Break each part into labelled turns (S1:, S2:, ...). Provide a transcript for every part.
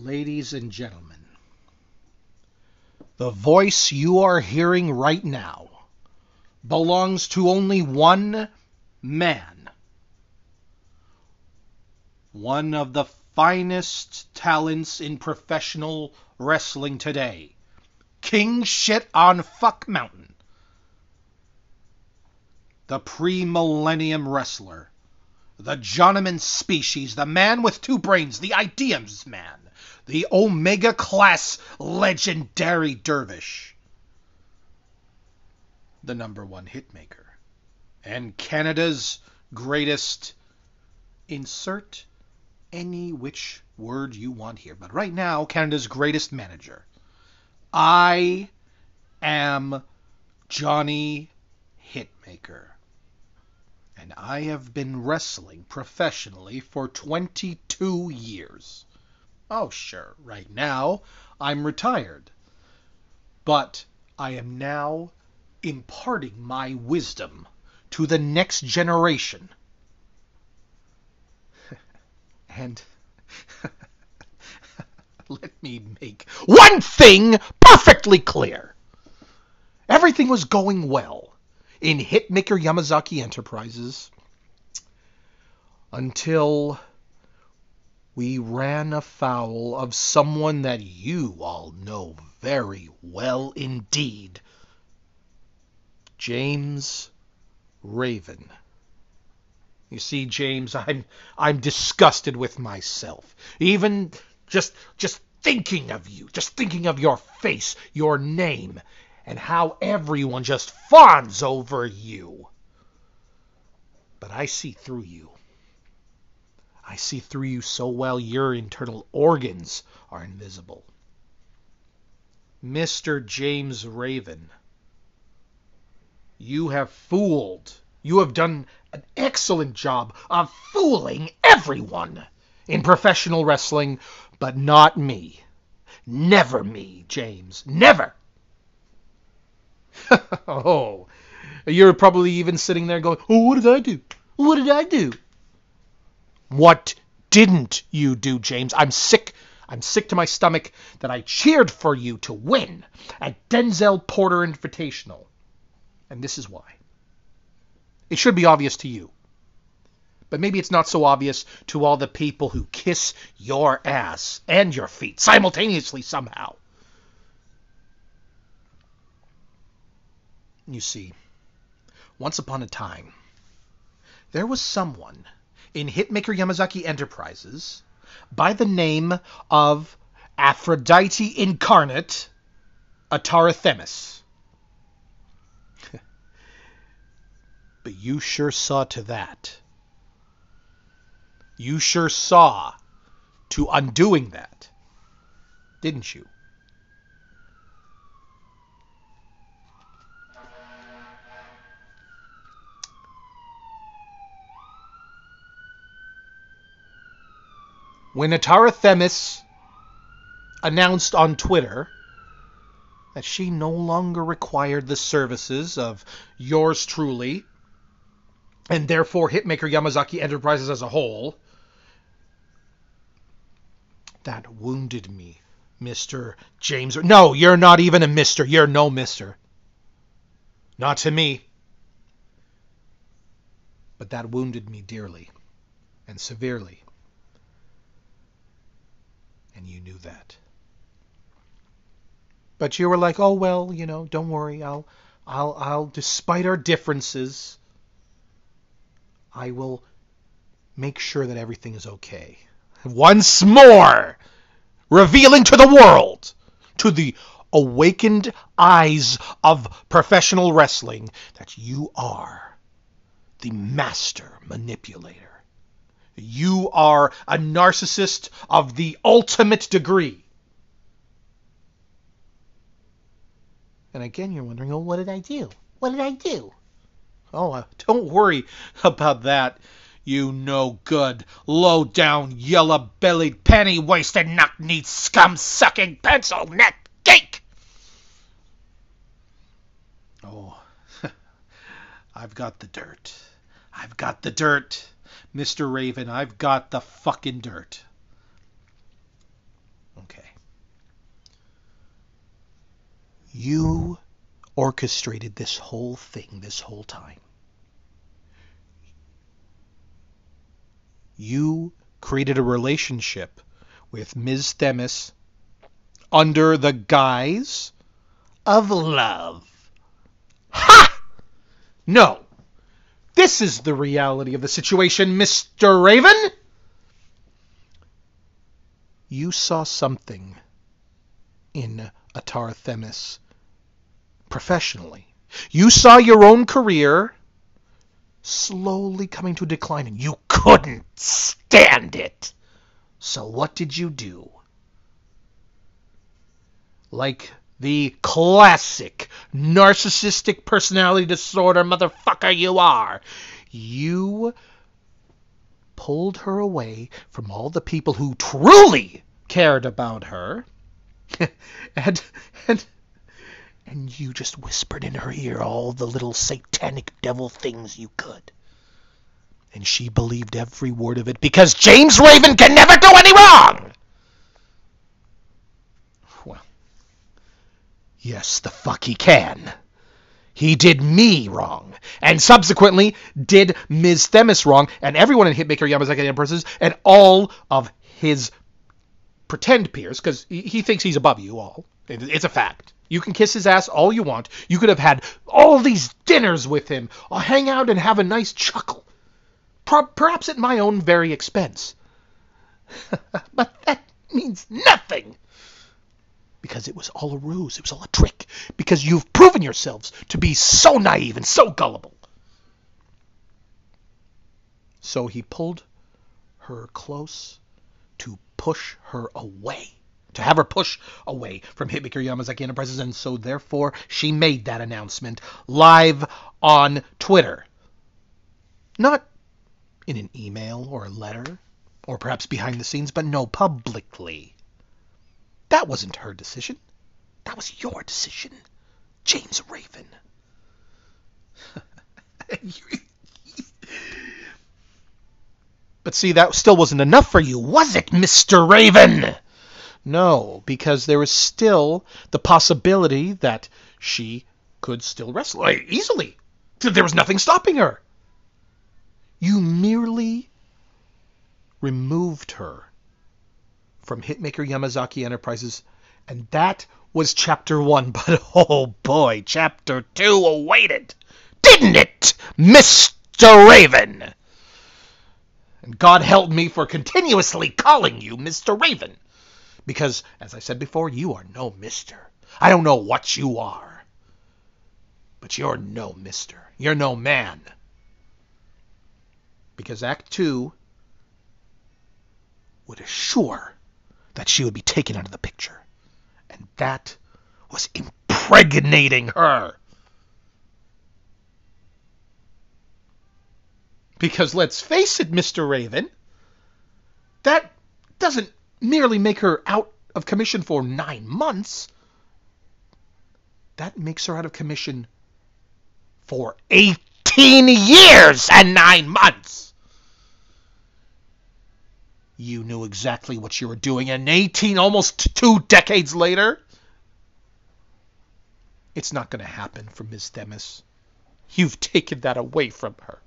S1: Ladies and gentlemen, the voice you are hearing right now belongs to only one man. One of the finest talents in professional wrestling today. King shit on Fuck Mountain. The pre-millennium wrestler. The Johnneman species, the man with two brains, the ideas man, the Omega class legendary dervish. The number one hitmaker. And Canada's greatest insert any which word you want here. But right now, Canada's greatest manager. I am Johnny Hitmaker. And I have been wrestling professionally for 22 years. Oh, sure, right now I'm retired. But I am now imparting my wisdom to the next generation. and let me make one thing perfectly clear. Everything was going well in Hitmaker Yamazaki Enterprises until we ran afoul of someone that you all know very well indeed. James Raven. You see, James, I'm I'm disgusted with myself. Even just just thinking of you, just thinking of your face, your name, and how everyone just fawns over you. But I see through you. I see through you so well your internal organs are invisible. Mr. James Raven, you have fooled. You have done an excellent job of fooling everyone in professional wrestling, but not me. Never me, James. Never. oh, you're probably even sitting there going, Oh, what did I do? What did I do? What didn't you do, James? I'm sick. I'm sick to my stomach that I cheered for you to win at Denzel Porter Invitational. And this is why. It should be obvious to you. But maybe it's not so obvious to all the people who kiss your ass and your feet simultaneously somehow. You see, once upon a time, there was someone in Hitmaker Yamazaki Enterprises by the name of Aphrodite Incarnate Atara Themis. but you sure saw to that. You sure saw to undoing that, didn't you? When Atara Themis announced on Twitter that she no longer required the services of yours truly, and therefore Hitmaker Yamazaki Enterprises as a whole, that wounded me, Mr. James. No, you're not even a mister. You're no mister. Not to me. But that wounded me dearly and severely and you knew that. But you were like, "Oh well, you know, don't worry. I'll I'll I'll despite our differences, I will make sure that everything is okay." Once more, revealing to the world, to the awakened eyes of professional wrestling, that you are the master manipulator. You are a narcissist of the ultimate degree. And again, you're wondering, oh, what did I do? What did I do? Oh, uh, don't worry about that, you no good, low down, yellow bellied, penny wasted, knock kneed, scum sucking, pencil neck geek! Oh, I've got the dirt. I've got the dirt. Mr. Raven, I've got the fucking dirt. Okay. You orchestrated this whole thing this whole time. You created a relationship with Ms. Themis under the guise of love. Ha! No. This is the reality of the situation, Mr. Raven. You saw something in Atara Themis professionally. You saw your own career slowly coming to a decline and you couldn't stand it. So what did you do? Like the classic narcissistic personality disorder motherfucker you are, you pulled her away from all the people who truly cared about her. and and and you just whispered in her ear all the little satanic devil things you could. And she believed every word of it because James Raven can never do any wrong! Yes, the fuck he can. He did me wrong, and subsequently did Ms. Themis wrong, and everyone in Hitmaker Yamazaki Enterprises, and all of his pretend peers, because he thinks he's above you all. It's a fact. You can kiss his ass all you want. You could have had all these dinners with him, or hang out and have a nice chuckle. Perhaps at my own very expense. but that means nothing. Because it was all a ruse. It was all a trick. Because you've proven yourselves to be so naive and so gullible. So he pulled her close to push her away to have her push away from Hitmaker Yamazaki Enterprises, and so therefore she made that announcement live on Twitter. Not in an email or a letter, or perhaps behind the scenes, but no, publicly. That wasn't her decision. That was your decision, James Raven. but see, that still wasn't enough for you, was it, Mr. Raven? No, because there was still the possibility that she could still wrestle uh, easily. There was nothing stopping her. You merely removed her from Hitmaker Yamazaki Enterprises, and that was chapter one. But oh boy, chapter two awaited, didn't it, Mr. Raven? And God help me for continuously calling you Mr. Raven. Because, as I said before, you are no mister. I don't know what you are. But you're no mister. You're no man. Because Act 2 would assure that she would be taken out of the picture. And that was impregnating her. Because let's face it, Mr. Raven, that doesn't merely make her out of commission for nine months. That makes her out of commission for 18 years and nine months. You knew exactly what you were doing, and 18, almost two decades later, it's not going to happen for Ms. Themis. You've taken that away from her.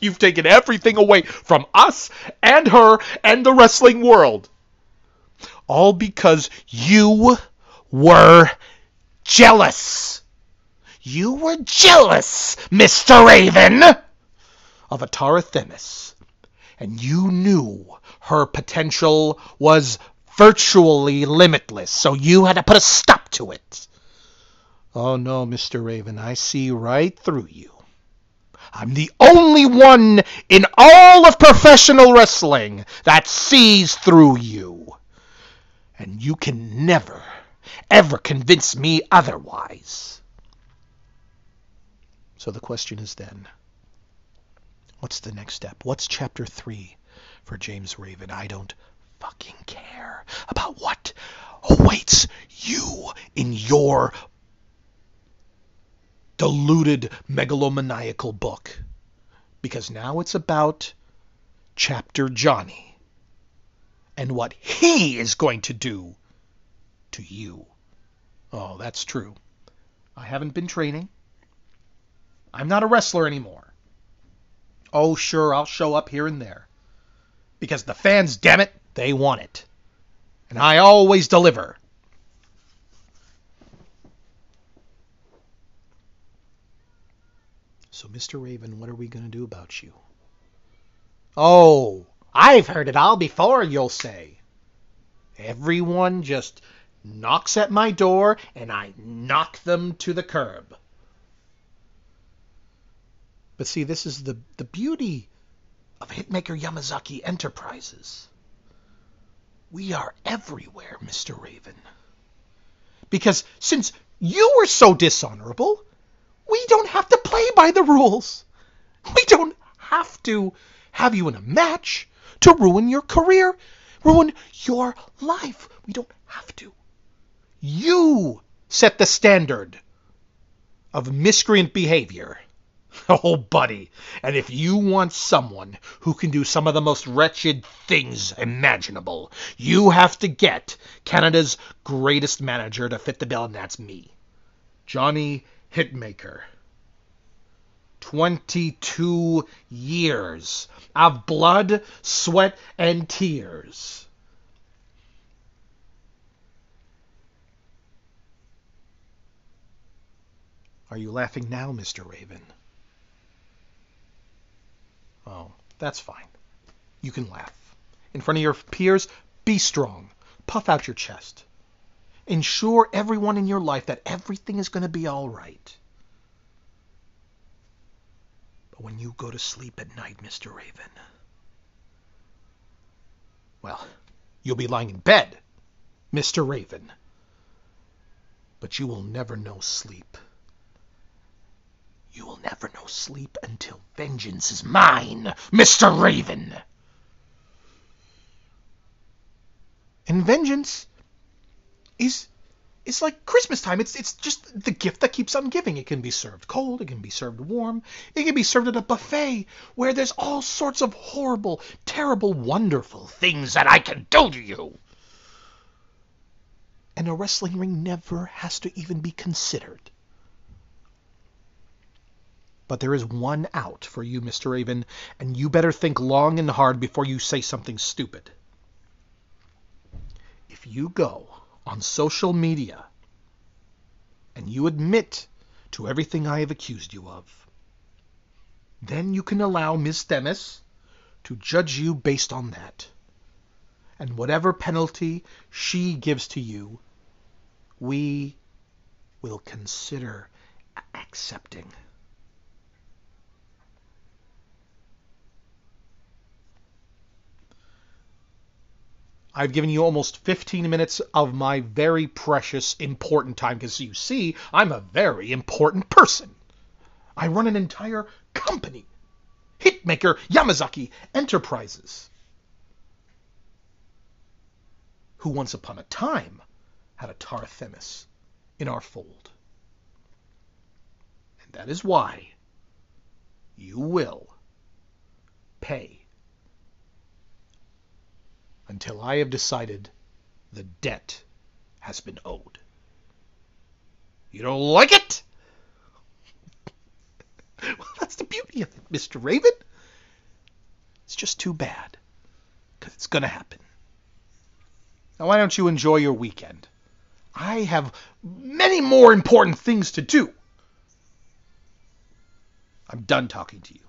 S1: You've taken everything away from us and her and the wrestling world all because you were jealous. You were jealous, Mr. Raven, of Atara Themis, and you knew her potential was virtually limitless, so you had to put a stop to it. Oh no, Mr. Raven, I see right through you. I'm the only one in all of professional wrestling that sees through you and you can never, ever convince me otherwise. So the question is then, what's the next step? What's chapter three for James Raven? I don't fucking care about what awaits you in your deluded megalomaniacal book. Because now it's about chapter Johnny and what he is going to do to you. Oh, that's true. I haven't been training. I'm not a wrestler anymore. Oh, sure, I'll show up here and there. Because the fans, damn it, they want it. And I always deliver. So, Mr. Raven, what are we going to do about you? Oh, I've heard it all before, you'll say. Everyone just knocks at my door and I knock them to the curb. But see, this is the, the beauty of Hitmaker Yamazaki Enterprises. We are everywhere, Mr. Raven. Because since you were so dishonorable, we don't have to play by the rules. We don't have to have you in a match to ruin your career, ruin your life. We don't have to. You set the standard of miscreant behavior. Oh, buddy. And if you want someone who can do some of the most wretched things imaginable, you have to get Canada's greatest manager to fit the bill, and that's me. Johnny Hitmaker. 22 years of blood, sweat, and tears. Are you laughing now, Mr. Raven? Oh, that's fine. You can laugh. In front of your peers, be strong. Puff out your chest. Ensure everyone in your life that everything is going to be all right. But when you go to sleep at night, Mr. Raven, well, you'll be lying in bed, Mr. Raven. But you will never know sleep. You will never know sleep until vengeance is mine, Mr. Raven. And vengeance is is like Christmas time. It's it's just the gift that keeps on giving. It can be served cold, it can be served warm, it can be served at a buffet where there's all sorts of horrible, terrible, wonderful things that I can do to you. And a wrestling ring never has to even be considered. But there is one out for you, Mr. Raven, and you better think long and hard before you say something stupid. If you go on social media and you admit to everything I have accused you of, then you can allow Miss Themis to judge you based on that. And whatever penalty she gives to you, we will consider accepting. I've given you almost 15 minutes of my very precious, important time because you see, I'm a very important person. I run an entire company. Hitmaker Yamazaki Enterprises. Who once upon a time had Atara Themis in our fold. And that is why you will pay until I have decided the debt has been owed. You don't like it? well, that's the beauty of it, Mr. Raven. It's just too bad, because it's going to happen. Now, why don't you enjoy your weekend? I have many more important things to do. I'm done talking to you.